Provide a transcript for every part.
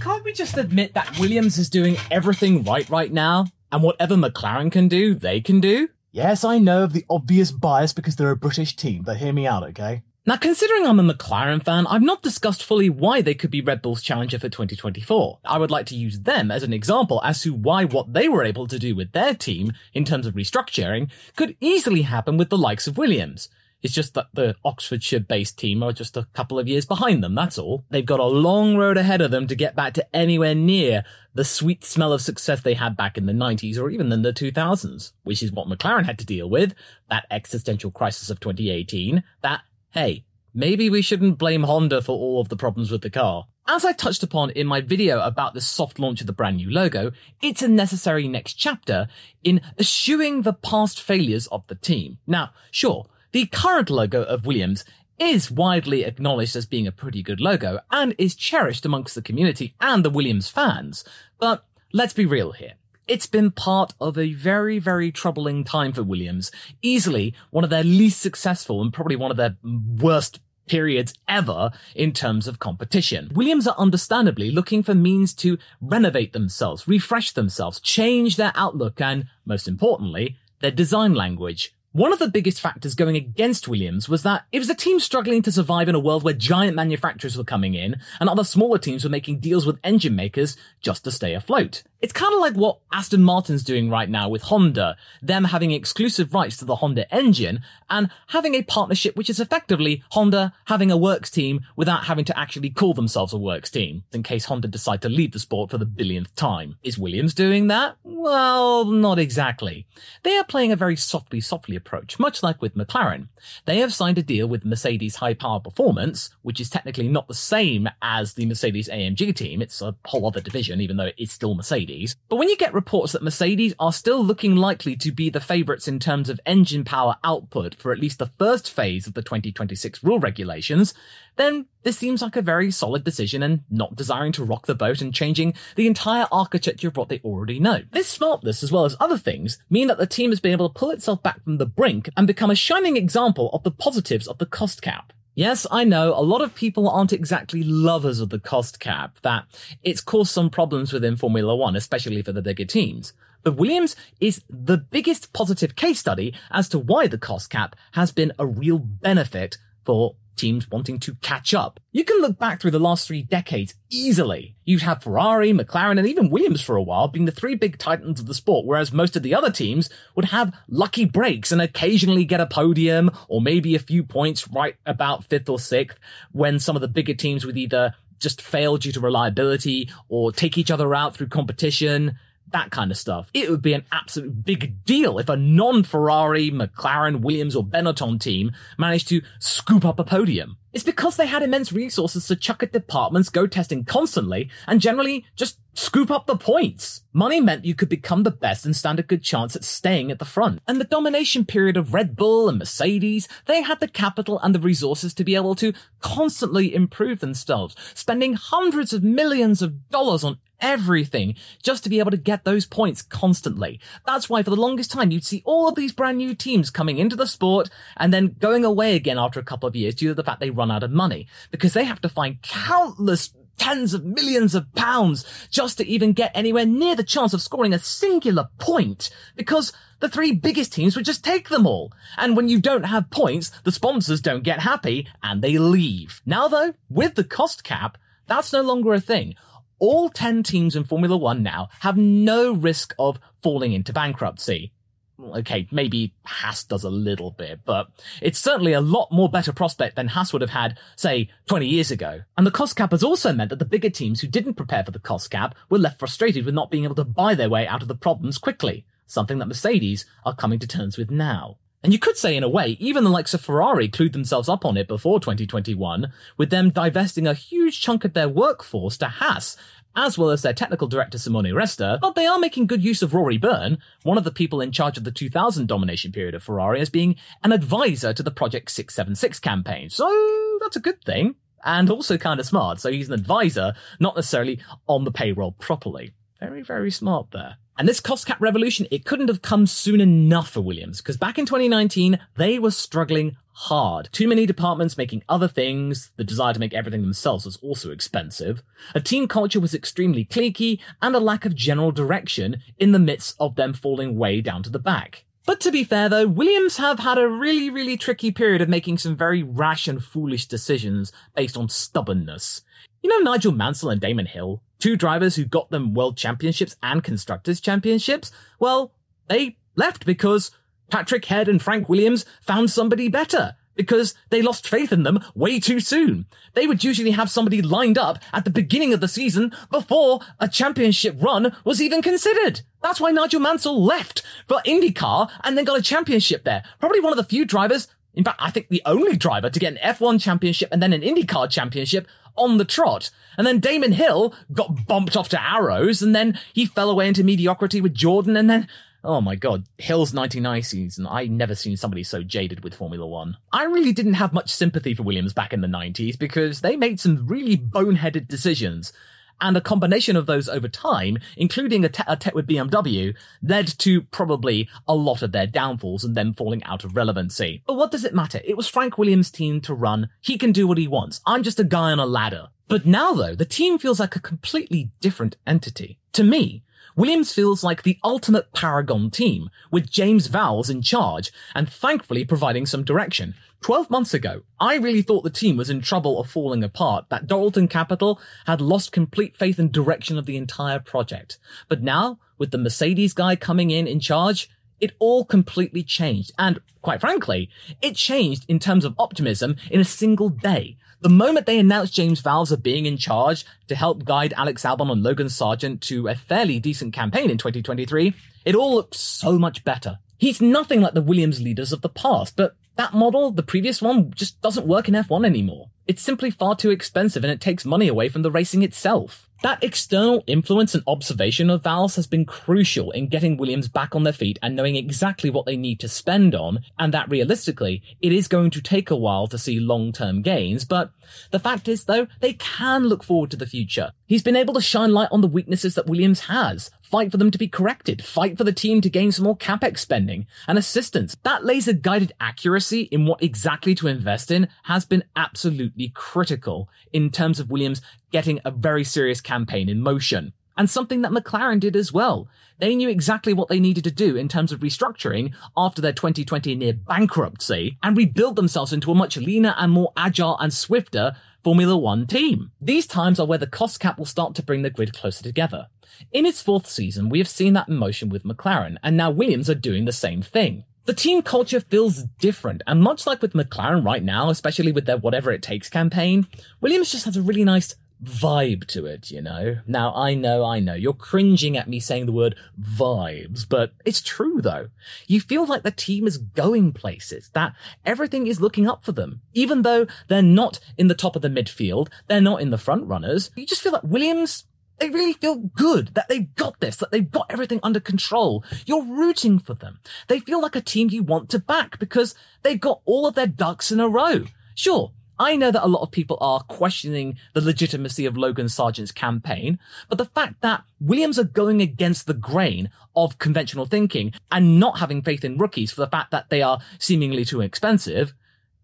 Can't we just admit that Williams is doing everything right right now? And whatever McLaren can do, they can do? Yes, I know of the obvious bias because they're a British team, but hear me out, okay? Now, considering I'm a McLaren fan, I've not discussed fully why they could be Red Bull's challenger for 2024. I would like to use them as an example as to why what they were able to do with their team in terms of restructuring could easily happen with the likes of Williams. It's just that the Oxfordshire based team are just a couple of years behind them, that's all. They've got a long road ahead of them to get back to anywhere near the sweet smell of success they had back in the 90s or even in the 2000s, which is what McLaren had to deal with, that existential crisis of 2018, that, hey, maybe we shouldn't blame Honda for all of the problems with the car. As I touched upon in my video about the soft launch of the brand new logo, it's a necessary next chapter in eschewing the past failures of the team. Now, sure, the current logo of Williams is widely acknowledged as being a pretty good logo and is cherished amongst the community and the Williams fans. But let's be real here. It's been part of a very, very troubling time for Williams. Easily one of their least successful and probably one of their worst periods ever in terms of competition. Williams are understandably looking for means to renovate themselves, refresh themselves, change their outlook, and most importantly, their design language. One of the biggest factors going against Williams was that it was a team struggling to survive in a world where giant manufacturers were coming in and other smaller teams were making deals with engine makers just to stay afloat. It's kind of like what Aston Martin's doing right now with Honda, them having exclusive rights to the Honda engine and having a partnership which is effectively Honda having a works team without having to actually call themselves a works team, in case Honda decide to leave the sport for the billionth time. Is Williams doing that? Well, not exactly. They are playing a very softly, softly approach, much like with McLaren. They have signed a deal with Mercedes High Power Performance, which is technically not the same as the Mercedes AMG team. It's a whole other division, even though it's still Mercedes. Mercedes. But when you get reports that Mercedes are still looking likely to be the favourites in terms of engine power output for at least the first phase of the 2026 rule regulations, then this seems like a very solid decision and not desiring to rock the boat and changing the entire architecture of what they already know. This smartness, as well as other things, mean that the team has been able to pull itself back from the brink and become a shining example of the positives of the cost cap. Yes, I know a lot of people aren't exactly lovers of the cost cap, that it's caused some problems within Formula One, especially for the bigger teams. But Williams is the biggest positive case study as to why the cost cap has been a real benefit for teams wanting to catch up. You can look back through the last three decades easily. You'd have Ferrari, McLaren, and even Williams for a while being the three big titans of the sport, whereas most of the other teams would have lucky breaks and occasionally get a podium or maybe a few points right about fifth or sixth when some of the bigger teams would either just fail due to reliability or take each other out through competition that kind of stuff. It would be an absolute big deal if a non-Ferrari, McLaren, Williams, or Benetton team managed to scoop up a podium. It's because they had immense resources to chuck at departments, go testing constantly, and generally just scoop up the points. Money meant you could become the best and stand a good chance at staying at the front. And the domination period of Red Bull and Mercedes, they had the capital and the resources to be able to constantly improve themselves, spending hundreds of millions of dollars on everything just to be able to get those points constantly. That's why for the longest time you'd see all of these brand new teams coming into the sport and then going away again after a couple of years due to the fact they run out of money because they have to find countless tens of millions of pounds just to even get anywhere near the chance of scoring a singular point because the three biggest teams would just take them all. And when you don't have points, the sponsors don't get happy and they leave. Now though, with the cost cap, that's no longer a thing all 10 teams in Formula One now have no risk of falling into bankruptcy. Okay, maybe Haas does a little bit, but it's certainly a lot more better prospect than Haas would have had, say, 20 years ago. And the cost cap has also meant that the bigger teams who didn't prepare for the cost cap were left frustrated with not being able to buy their way out of the problems quickly, something that Mercedes are coming to terms with now. And you could say, in a way, even the likes of Ferrari clued themselves up on it before 2021, with them divesting a huge chunk of their workforce to Haas, as well as their technical director Simone Resta, but they are making good use of Rory Byrne, one of the people in charge of the 2000 domination period of Ferrari, as being an advisor to the Project 676 campaign. So that's a good thing. And also kind of smart. So he's an advisor, not necessarily on the payroll properly. Very, very smart there. And this cost cap revolution, it couldn't have come soon enough for Williams, because back in 2019, they were struggling hard. Too many departments making other things, the desire to make everything themselves was also expensive. A team culture was extremely cliquey, and a lack of general direction in the midst of them falling way down to the back. But to be fair though, Williams have had a really, really tricky period of making some very rash and foolish decisions based on stubbornness. You know Nigel Mansell and Damon Hill? Two drivers who got them world championships and constructors championships? Well, they left because Patrick Head and Frank Williams found somebody better because they lost faith in them way too soon. They would usually have somebody lined up at the beginning of the season before a championship run was even considered. That's why Nigel Mansell left for IndyCar and then got a championship there. Probably one of the few drivers, in fact, I think the only driver to get an F1 championship and then an IndyCar championship on the trot. And then Damon Hill got bumped off to Arrows and then he fell away into mediocrity with Jordan and then Oh my god, Hill's 99 season. I never seen somebody so jaded with Formula One. I really didn't have much sympathy for Williams back in the 90s because they made some really boneheaded decisions. And a combination of those over time, including a, te- a tech with BMW, led to probably a lot of their downfalls and them falling out of relevancy. But what does it matter? It was Frank Williams' team to run. He can do what he wants. I'm just a guy on a ladder. But now though, the team feels like a completely different entity. To me, Williams feels like the ultimate paragon team, with James Vowles in charge and thankfully providing some direction. 12 months ago, I really thought the team was in trouble of falling apart, that Dorilton Capital had lost complete faith and direction of the entire project. But now, with the Mercedes guy coming in in charge, it all completely changed. And quite frankly, it changed in terms of optimism in a single day. The moment they announced James Vowles being in charge to help guide Alex Albon and Logan Sargeant to a fairly decent campaign in 2023, it all looked so much better. He's nothing like the Williams leaders of the past, but that model, the previous one, just doesn't work in F1 anymore. It's simply far too expensive and it takes money away from the racing itself. That external influence and observation of Vowles has been crucial in getting Williams back on their feet and knowing exactly what they need to spend on, and that realistically, it is going to take a while to see long-term gains, but the fact is though, they can look forward to the future. He's been able to shine light on the weaknesses that Williams has, fight for them to be corrected, fight for the team to gain some more capex spending and assistance. That laser guided accuracy in what exactly to invest in has been absolutely critical in terms of Williams getting a very serious campaign in motion. And something that McLaren did as well. They knew exactly what they needed to do in terms of restructuring after their 2020 near bankruptcy and rebuild themselves into a much leaner and more agile and swifter Formula One team. These times are where the cost cap will start to bring the grid closer together. In its fourth season, we have seen that in motion with McLaren, and now Williams are doing the same thing. The team culture feels different, and much like with McLaren right now, especially with their whatever it takes campaign, Williams just has a really nice vibe to it, you know? Now, I know, I know, you're cringing at me saying the word vibes, but it's true though. You feel like the team is going places, that everything is looking up for them. Even though they're not in the top of the midfield, they're not in the front runners, you just feel like Williams, they really feel good that they've got this, that they've got everything under control. You're rooting for them. They feel like a team you want to back because they've got all of their ducks in a row. Sure, I know that a lot of people are questioning the legitimacy of Logan Sargeant's campaign, but the fact that Williams are going against the grain of conventional thinking and not having faith in rookies for the fact that they are seemingly too expensive,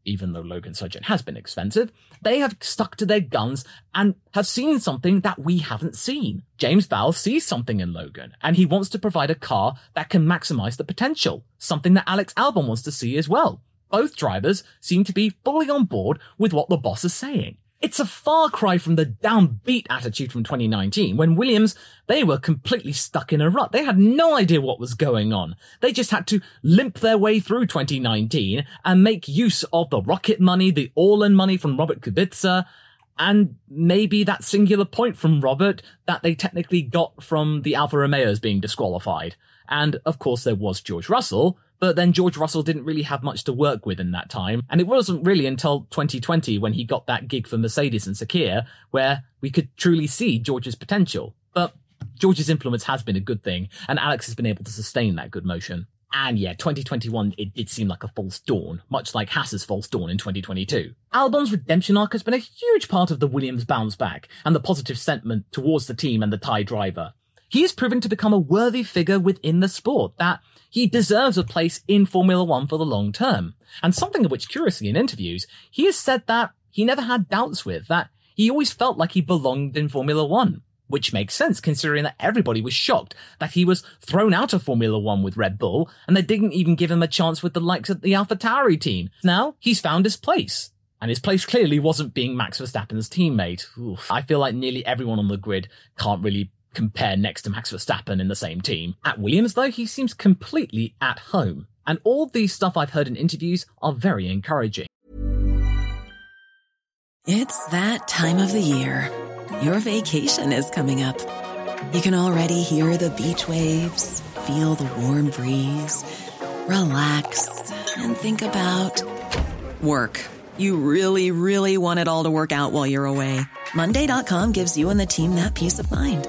even though Logan Sargent has been expensive, they have stuck to their guns and have seen something that we haven't seen. James Vowles sees something in Logan and he wants to provide a car that can maximize the potential, something that Alex Albon wants to see as well both drivers seem to be fully on board with what the boss is saying. It's a far cry from the downbeat attitude from 2019 when Williams, they were completely stuck in a rut. They had no idea what was going on. They just had to limp their way through 2019 and make use of the rocket money, the Orlen money from Robert Kubica, and maybe that singular point from Robert that they technically got from the Alfa Romeos being disqualified. And of course there was George Russell, but then George Russell didn't really have much to work with in that time. And it wasn't really until 2020 when he got that gig for Mercedes and Sakhir where we could truly see George's potential. But George's influence has been a good thing, and Alex has been able to sustain that good motion. And yeah, 2021, it did seem like a false dawn, much like Haas's false dawn in 2022. Albon's redemption arc has been a huge part of the Williams bounce back and the positive sentiment towards the team and the Thai driver. He has proven to become a worthy figure within the sport that he deserves a place in Formula One for the long term. And something of which, curiously, in interviews, he has said that he never had doubts with, that he always felt like he belonged in Formula One which makes sense considering that everybody was shocked that he was thrown out of Formula One with Red Bull and they didn't even give him a chance with the likes of the AlphaTauri team. Now he's found his place. And his place clearly wasn't being Max Verstappen's teammate. Oof. I feel like nearly everyone on the grid can't really compare next to Max Verstappen in the same team. At Williams, though, he seems completely at home. And all these stuff I've heard in interviews are very encouraging. It's that time of the year your vacation is coming up. You can already hear the beach waves, feel the warm breeze, relax, and think about work. You really, really want it all to work out while you're away. Monday.com gives you and the team that peace of mind.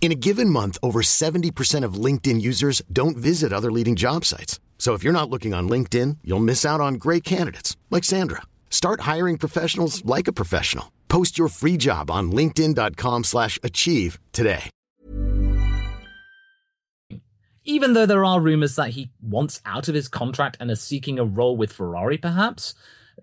In a given month, over 70% of LinkedIn users don't visit other leading job sites. So if you're not looking on LinkedIn, you'll miss out on great candidates like Sandra. Start hiring professionals like a professional. Post your free job on linkedin.com/achieve today. Even though there are rumors that he wants out of his contract and is seeking a role with Ferrari, perhaps,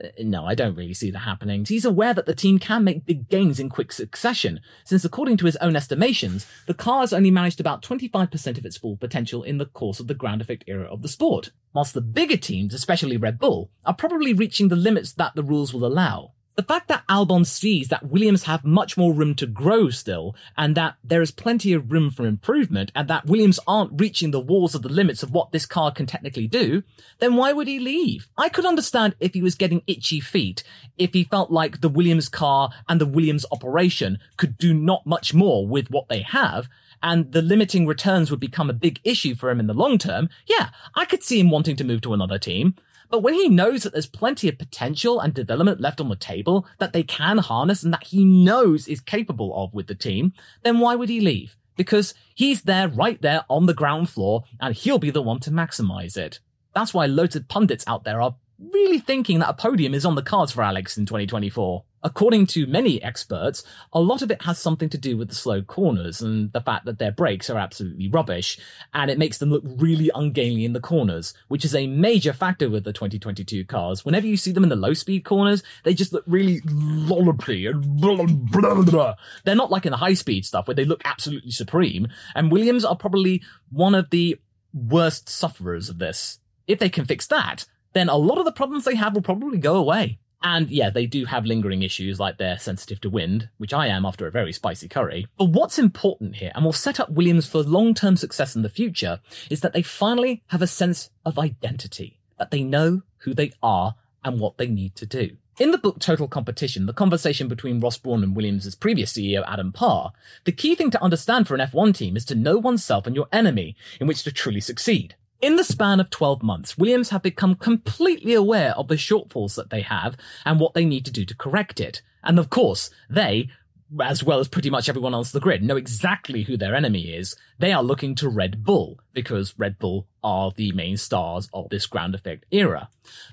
Uh, no, I don't really see that happening. He's aware that the team can make big gains in quick succession, since according to his own estimations, the car has only managed about 25% of its full potential in the course of the ground effect era of the sport, whilst the bigger teams, especially Red Bull, are probably reaching the limits that the rules will allow. The fact that Albon sees that Williams have much more room to grow still, and that there is plenty of room for improvement, and that Williams aren't reaching the walls of the limits of what this car can technically do, then why would he leave? I could understand if he was getting itchy feet, if he felt like the Williams car and the Williams operation could do not much more with what they have, and the limiting returns would become a big issue for him in the long term. Yeah, I could see him wanting to move to another team. But when he knows that there's plenty of potential and development left on the table that they can harness and that he knows is capable of with the team, then why would he leave? Because he's there right there on the ground floor and he'll be the one to maximize it. That's why loads of pundits out there are really thinking that a podium is on the cards for Alex in 2024. According to many experts, a lot of it has something to do with the slow corners and the fact that their brakes are absolutely rubbish, and it makes them look really ungainly in the corners, which is a major factor with the 2022 cars. Whenever you see them in the low speed corners, they just look really lollopy and blah, blah, blah. They're not like in the high speed stuff where they look absolutely supreme, and Williams are probably one of the worst sufferers of this. If they can fix that, then a lot of the problems they have will probably go away. And yeah, they do have lingering issues like they're sensitive to wind, which I am after a very spicy curry. But what's important here, and will set up Williams for long-term success in the future, is that they finally have a sense of identity, that they know who they are and what they need to do. In the book Total Competition, the conversation between Ross Brawn and Williams' previous CEO Adam Parr, the key thing to understand for an F1 team is to know oneself and your enemy in which to truly succeed. In the span of 12 months, Williams have become completely aware of the shortfalls that they have and what they need to do to correct it. And of course, they, as well as pretty much everyone else on the grid, know exactly who their enemy is. They are looking to Red Bull because Red Bull are the main stars of this ground effect era.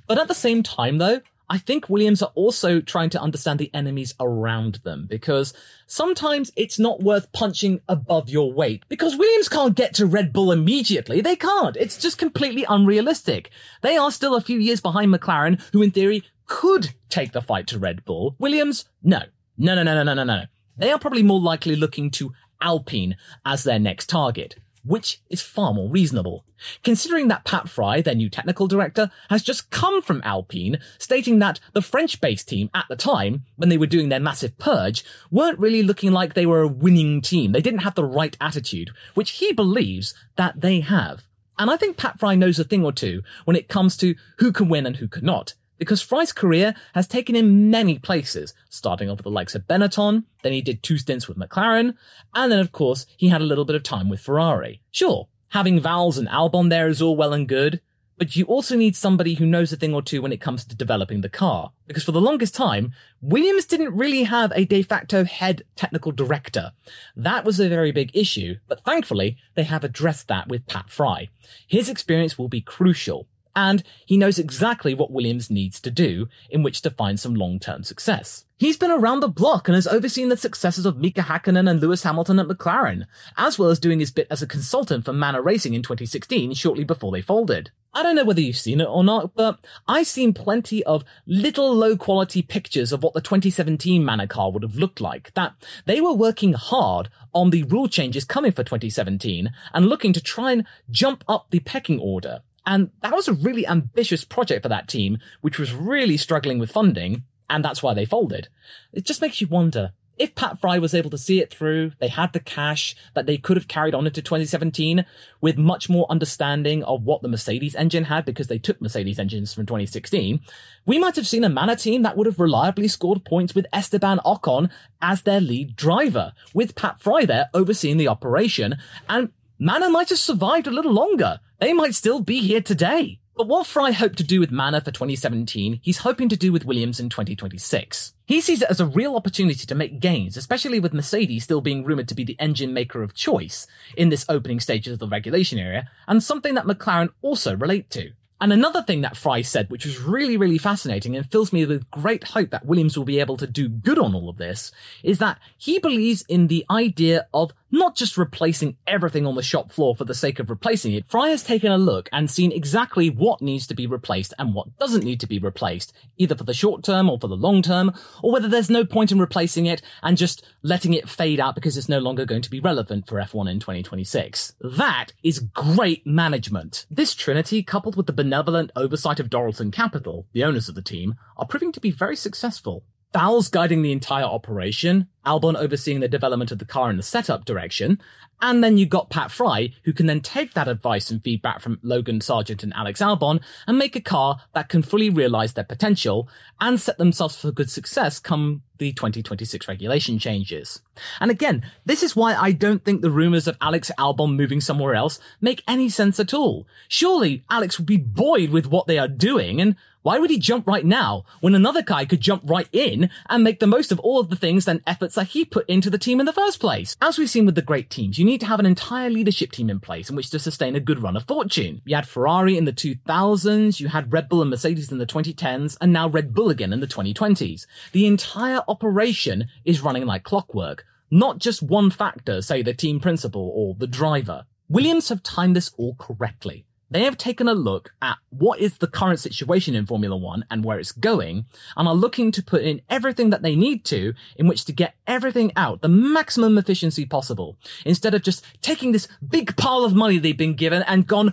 But at the same time though, I think Williams are also trying to understand the enemies around them because sometimes it's not worth punching above your weight because Williams can't get to Red Bull immediately. They can't. It's just completely unrealistic. They are still a few years behind McLaren, who in theory could take the fight to Red Bull. Williams, no. No, no, no, no, no, no, no. They are probably more likely looking to Alpine as their next target. Which is far more reasonable. Considering that Pat Fry, their new technical director, has just come from Alpine, stating that the French-based team at the time, when they were doing their massive purge, weren't really looking like they were a winning team. They didn't have the right attitude, which he believes that they have. And I think Pat Fry knows a thing or two when it comes to who can win and who cannot because Fry's career has taken him many places, starting off with the likes of Benetton, then he did two stints with McLaren, and then of course he had a little bit of time with Ferrari. Sure, having Vowles and Albon there is all well and good, but you also need somebody who knows a thing or two when it comes to developing the car. Because for the longest time, Williams didn't really have a de facto head technical director. That was a very big issue, but thankfully, they have addressed that with Pat Fry. His experience will be crucial and he knows exactly what Williams needs to do in which to find some long-term success. He's been around the block and has overseen the successes of Mika Hakkinen and Lewis Hamilton at McLaren, as well as doing his bit as a consultant for Manor Racing in 2016 shortly before they folded. I don't know whether you've seen it or not, but I've seen plenty of little low quality pictures of what the 2017 Manor car would have looked like. That they were working hard on the rule changes coming for 2017 and looking to try and jump up the pecking order. And that was a really ambitious project for that team, which was really struggling with funding, and that's why they folded. It just makes you wonder. If Pat Fry was able to see it through, they had the cash that they could have carried on into 2017 with much more understanding of what the Mercedes engine had because they took Mercedes engines from 2016. We might have seen a Manor team that would have reliably scored points with Esteban Ocon as their lead driver, with Pat Fry there overseeing the operation, and Manor might have survived a little longer. They might still be here today. But what Fry hoped to do with Manor for 2017, he's hoping to do with Williams in 2026. He sees it as a real opportunity to make gains, especially with Mercedes still being rumored to be the engine maker of choice in this opening stages of the regulation area, and something that McLaren also relate to. And another thing that Fry said, which was really, really fascinating and fills me with great hope that Williams will be able to do good on all of this, is that he believes in the idea of not just replacing everything on the shop floor for the sake of replacing it. Fry has taken a look and seen exactly what needs to be replaced and what doesn't need to be replaced, either for the short term or for the long term, or whether there's no point in replacing it and just letting it fade out because it's no longer going to be relevant for F1 in 2026. That is great management. This trinity, coupled with the benevolent oversight of Dorilton Capital, the owners of the team, are proving to be very successful. Vowles guiding the entire operation, Albon overseeing the development of the car in the setup direction, and then you got Pat Fry, who can then take that advice and feedback from Logan Sargeant and Alex Albon and make a car that can fully realize their potential and set themselves for good success come the 2026 regulation changes. And again, this is why I don't think the rumors of Alex Albon moving somewhere else make any sense at all. Surely Alex would be buoyed with what they are doing and why would he jump right now when another guy could jump right in and make the most of all of the things and efforts that he put into the team in the first place? As we've seen with the great teams, you need to have an entire leadership team in place in which to sustain a good run of fortune. You had Ferrari in the 2000s, you had Red Bull and Mercedes in the 2010s, and now Red Bull again in the 2020s. The entire operation is running like clockwork, not just one factor, say the team principal or the driver. Williams have timed this all correctly. They have taken a look at what is the current situation in Formula One and where it's going, and are looking to put in everything that they need to in which to get everything out, the maximum efficiency possible, instead of just taking this big pile of money they've been given and gone,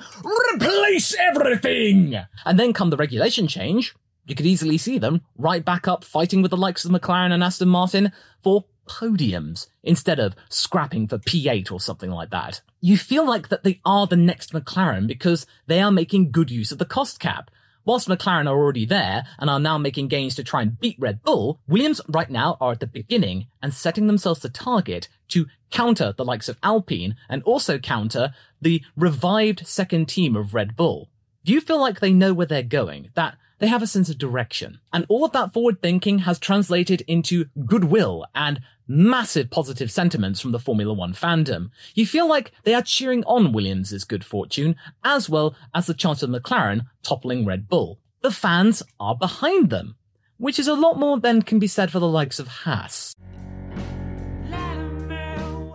replace everything! And then come the regulation change, you could easily see them right back up fighting with the likes of McLaren and Aston Martin for podiums instead of scrapping for P8 or something like that. You feel like that they are the next McLaren because they are making good use of the cost cap. Whilst McLaren are already there and are now making gains to try and beat Red Bull, Williams right now are at the beginning and setting themselves the target to counter the likes of Alpine and also counter the revived second team of Red Bull. Do you feel like they know where they're going? That they have a sense of direction. And all of that forward thinking has translated into goodwill and massive positive sentiments from the Formula One fandom. You feel like they are cheering on Williams' good fortune, as well as the chance of McLaren toppling Red Bull. The fans are behind them, which is a lot more than can be said for the likes of Haas.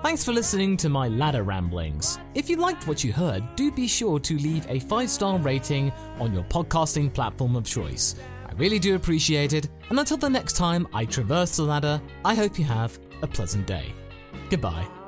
Thanks for listening to my ladder ramblings. If you liked what you heard, do be sure to leave a five star rating on your podcasting platform of choice. I really do appreciate it, and until the next time I traverse the ladder, I hope you have a pleasant day. Goodbye.